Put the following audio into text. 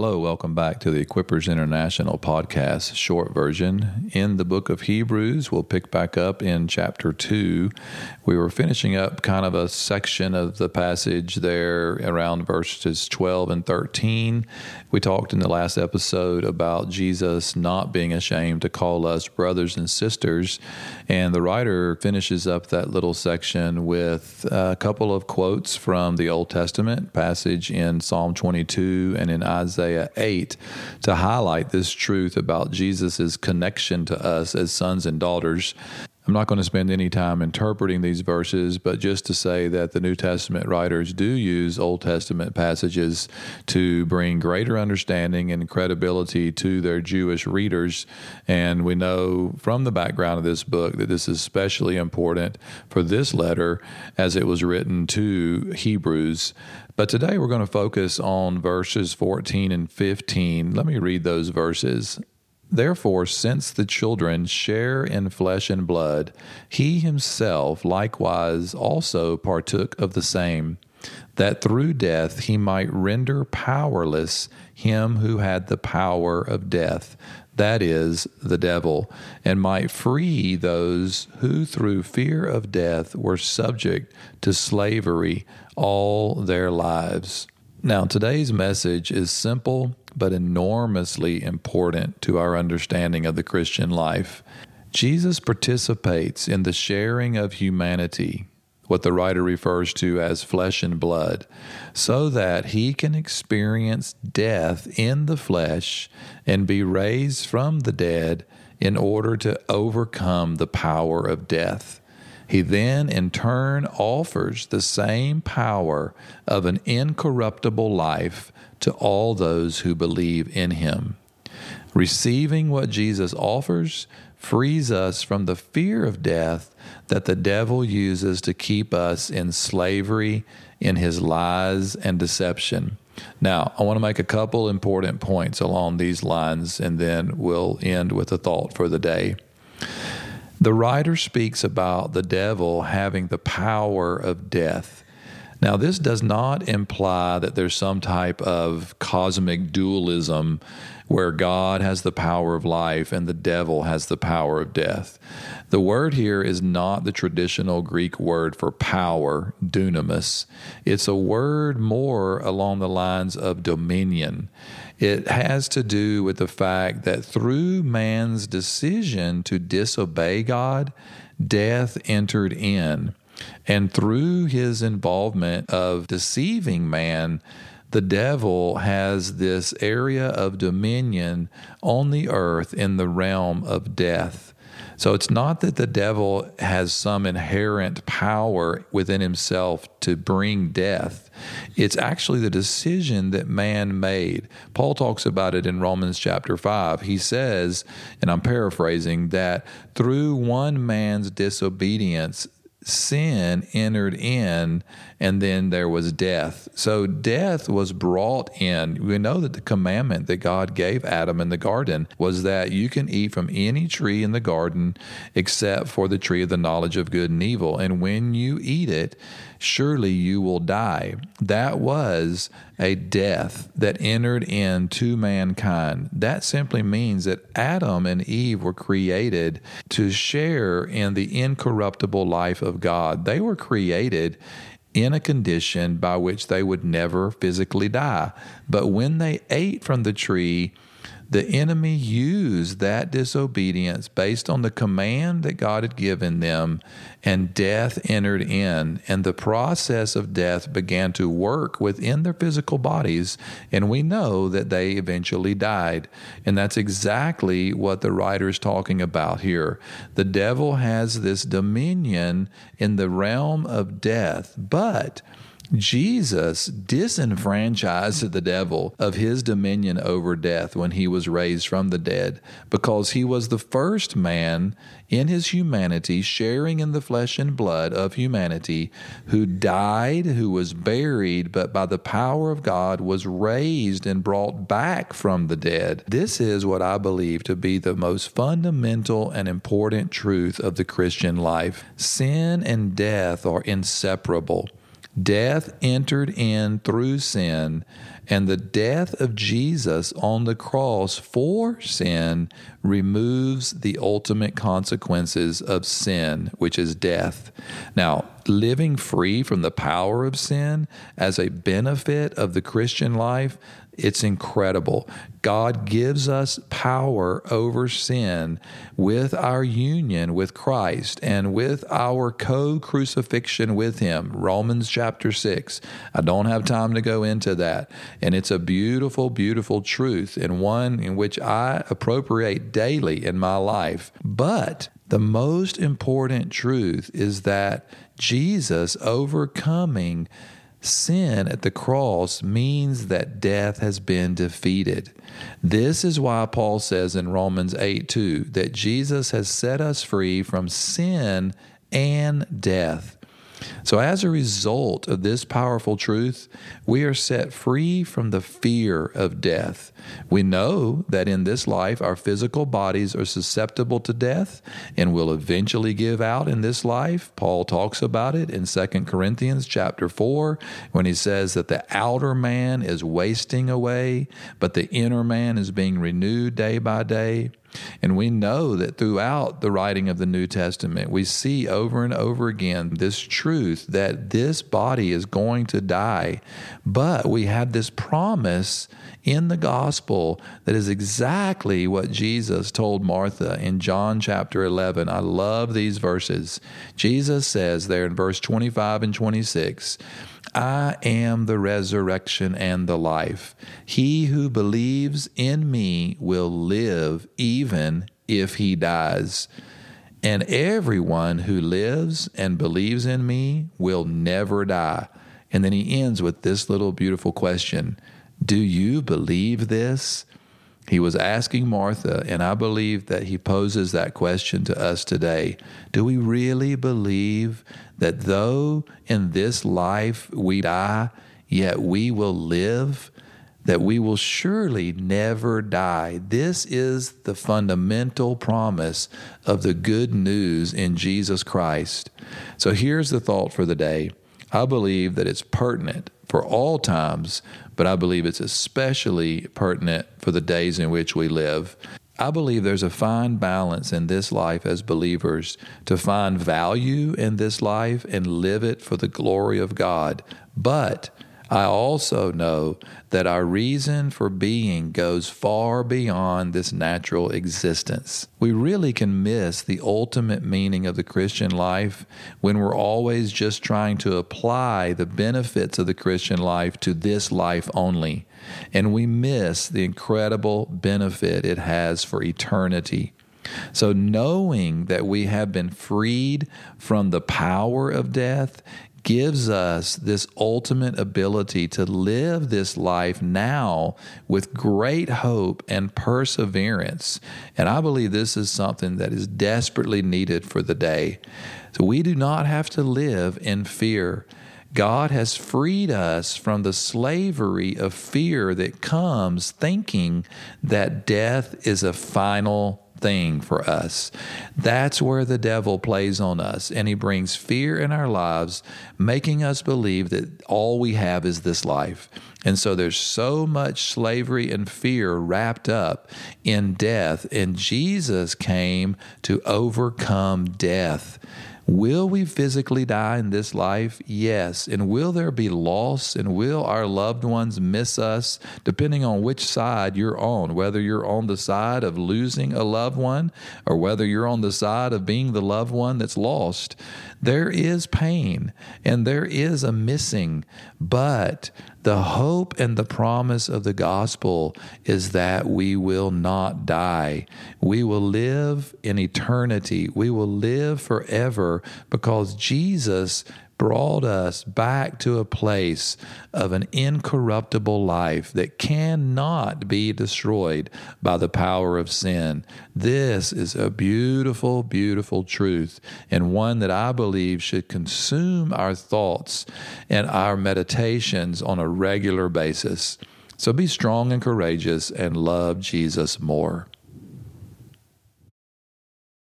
Hello, welcome back to the Equippers International podcast, short version. In the book of Hebrews, we'll pick back up in chapter 2. We were finishing up kind of a section of the passage there around verses 12 and 13. We talked in the last episode about Jesus not being ashamed to call us brothers and sisters. And the writer finishes up that little section with a couple of quotes from the Old Testament passage in Psalm 22 and in Isaiah. Isaiah 8 to highlight this truth about Jesus' connection to us as sons and daughters. I'm not going to spend any time interpreting these verses, but just to say that the New Testament writers do use Old Testament passages to bring greater understanding and credibility to their Jewish readers. And we know from the background of this book that this is especially important for this letter as it was written to Hebrews. But today we're going to focus on verses 14 and 15. Let me read those verses. Therefore, since the children share in flesh and blood, he himself likewise also partook of the same, that through death he might render powerless him who had the power of death, that is, the devil, and might free those who through fear of death were subject to slavery all their lives. Now, today's message is simple but enormously important to our understanding of the Christian life. Jesus participates in the sharing of humanity, what the writer refers to as flesh and blood, so that he can experience death in the flesh and be raised from the dead in order to overcome the power of death. He then, in turn, offers the same power of an incorruptible life to all those who believe in him. Receiving what Jesus offers frees us from the fear of death that the devil uses to keep us in slavery in his lies and deception. Now, I want to make a couple important points along these lines, and then we'll end with a thought for the day. The writer speaks about the devil having the power of death. Now, this does not imply that there's some type of cosmic dualism where God has the power of life and the devil has the power of death. The word here is not the traditional Greek word for power, dunamis. It's a word more along the lines of dominion. It has to do with the fact that through man's decision to disobey God, death entered in. And through his involvement of deceiving man, the devil has this area of dominion on the earth in the realm of death. So it's not that the devil has some inherent power within himself to bring death. It's actually the decision that man made. Paul talks about it in Romans chapter 5. He says, and I'm paraphrasing, that through one man's disobedience, sin entered in and then there was death. So death was brought in. We know that the commandment that God gave Adam in the garden was that you can eat from any tree in the garden except for the tree of the knowledge of good and evil. And when you eat it, surely you will die. That was a death that entered into mankind. That simply means that Adam and Eve were created to share in the incorruptible life of God. They were created in a condition by which they would never physically die. But when they ate from the tree, the enemy used that disobedience based on the command that God had given them, and death entered in. And the process of death began to work within their physical bodies. And we know that they eventually died. And that's exactly what the writer is talking about here. The devil has this dominion in the realm of death, but Jesus disenfranchised the devil of his dominion over death when he was raised from the dead because he was the first man in his humanity, sharing in the flesh and blood of humanity, who died, who was buried, but by the power of God was raised and brought back from the dead. This is what I believe to be the most fundamental and important truth of the Christian life. Sin and death are inseparable. Death entered in through sin, and the death of Jesus on the cross for sin removes the ultimate consequences of sin, which is death. Now, living free from the power of sin as a benefit of the Christian life it's incredible. God gives us power over sin with our union with Christ and with our co crucifixion with Him. Romans chapter 6. I don't have time to go into that. And it's a beautiful, beautiful truth and one in which I appropriate daily in my life. But the most important truth is that Jesus overcoming Sin at the cross means that death has been defeated. This is why Paul says in Romans 8 2 that Jesus has set us free from sin and death. So, as a result of this powerful truth, we are set free from the fear of death. We know that in this life, our physical bodies are susceptible to death and will eventually give out in this life. Paul talks about it in 2 Corinthians chapter 4 when he says that the outer man is wasting away, but the inner man is being renewed day by day. And we know that throughout the writing of the New Testament, we see over and over again this truth that this body is going to die. But we have this promise in the gospel that is exactly what Jesus told Martha in John chapter 11. I love these verses. Jesus says there in verse 25 and 26 I am the resurrection and the life. He who believes in me will live even if he dies. And everyone who lives and believes in me will never die. And then he ends with this little beautiful question Do you believe this? He was asking Martha, and I believe that he poses that question to us today. Do we really believe that though in this life we die, yet we will live? That we will surely never die. This is the fundamental promise of the good news in Jesus Christ. So here's the thought for the day. I believe that it's pertinent for all times, but I believe it's especially pertinent for the days in which we live. I believe there's a fine balance in this life as believers to find value in this life and live it for the glory of God. But I also know that our reason for being goes far beyond this natural existence. We really can miss the ultimate meaning of the Christian life when we're always just trying to apply the benefits of the Christian life to this life only. And we miss the incredible benefit it has for eternity. So, knowing that we have been freed from the power of death gives us this ultimate ability to live this life now with great hope and perseverance. And I believe this is something that is desperately needed for the day. So we do not have to live in fear. God has freed us from the slavery of fear that comes thinking that death is a final thing for us. That's where the devil plays on us, and he brings fear in our lives, making us believe that all we have is this life. And so there's so much slavery and fear wrapped up in death, and Jesus came to overcome death. Will we physically die in this life? Yes. And will there be loss? And will our loved ones miss us? Depending on which side you're on, whether you're on the side of losing a loved one or whether you're on the side of being the loved one that's lost, there is pain and there is a missing. But the hope and the promise of the gospel is that we will not die. We will live in eternity. We will live forever because Jesus brought us back to a place of an incorruptible life that cannot be destroyed by the power of sin. This is a beautiful, beautiful truth, and one that I believe should consume our thoughts and our meditations on a regular basis. So be strong and courageous and love Jesus more.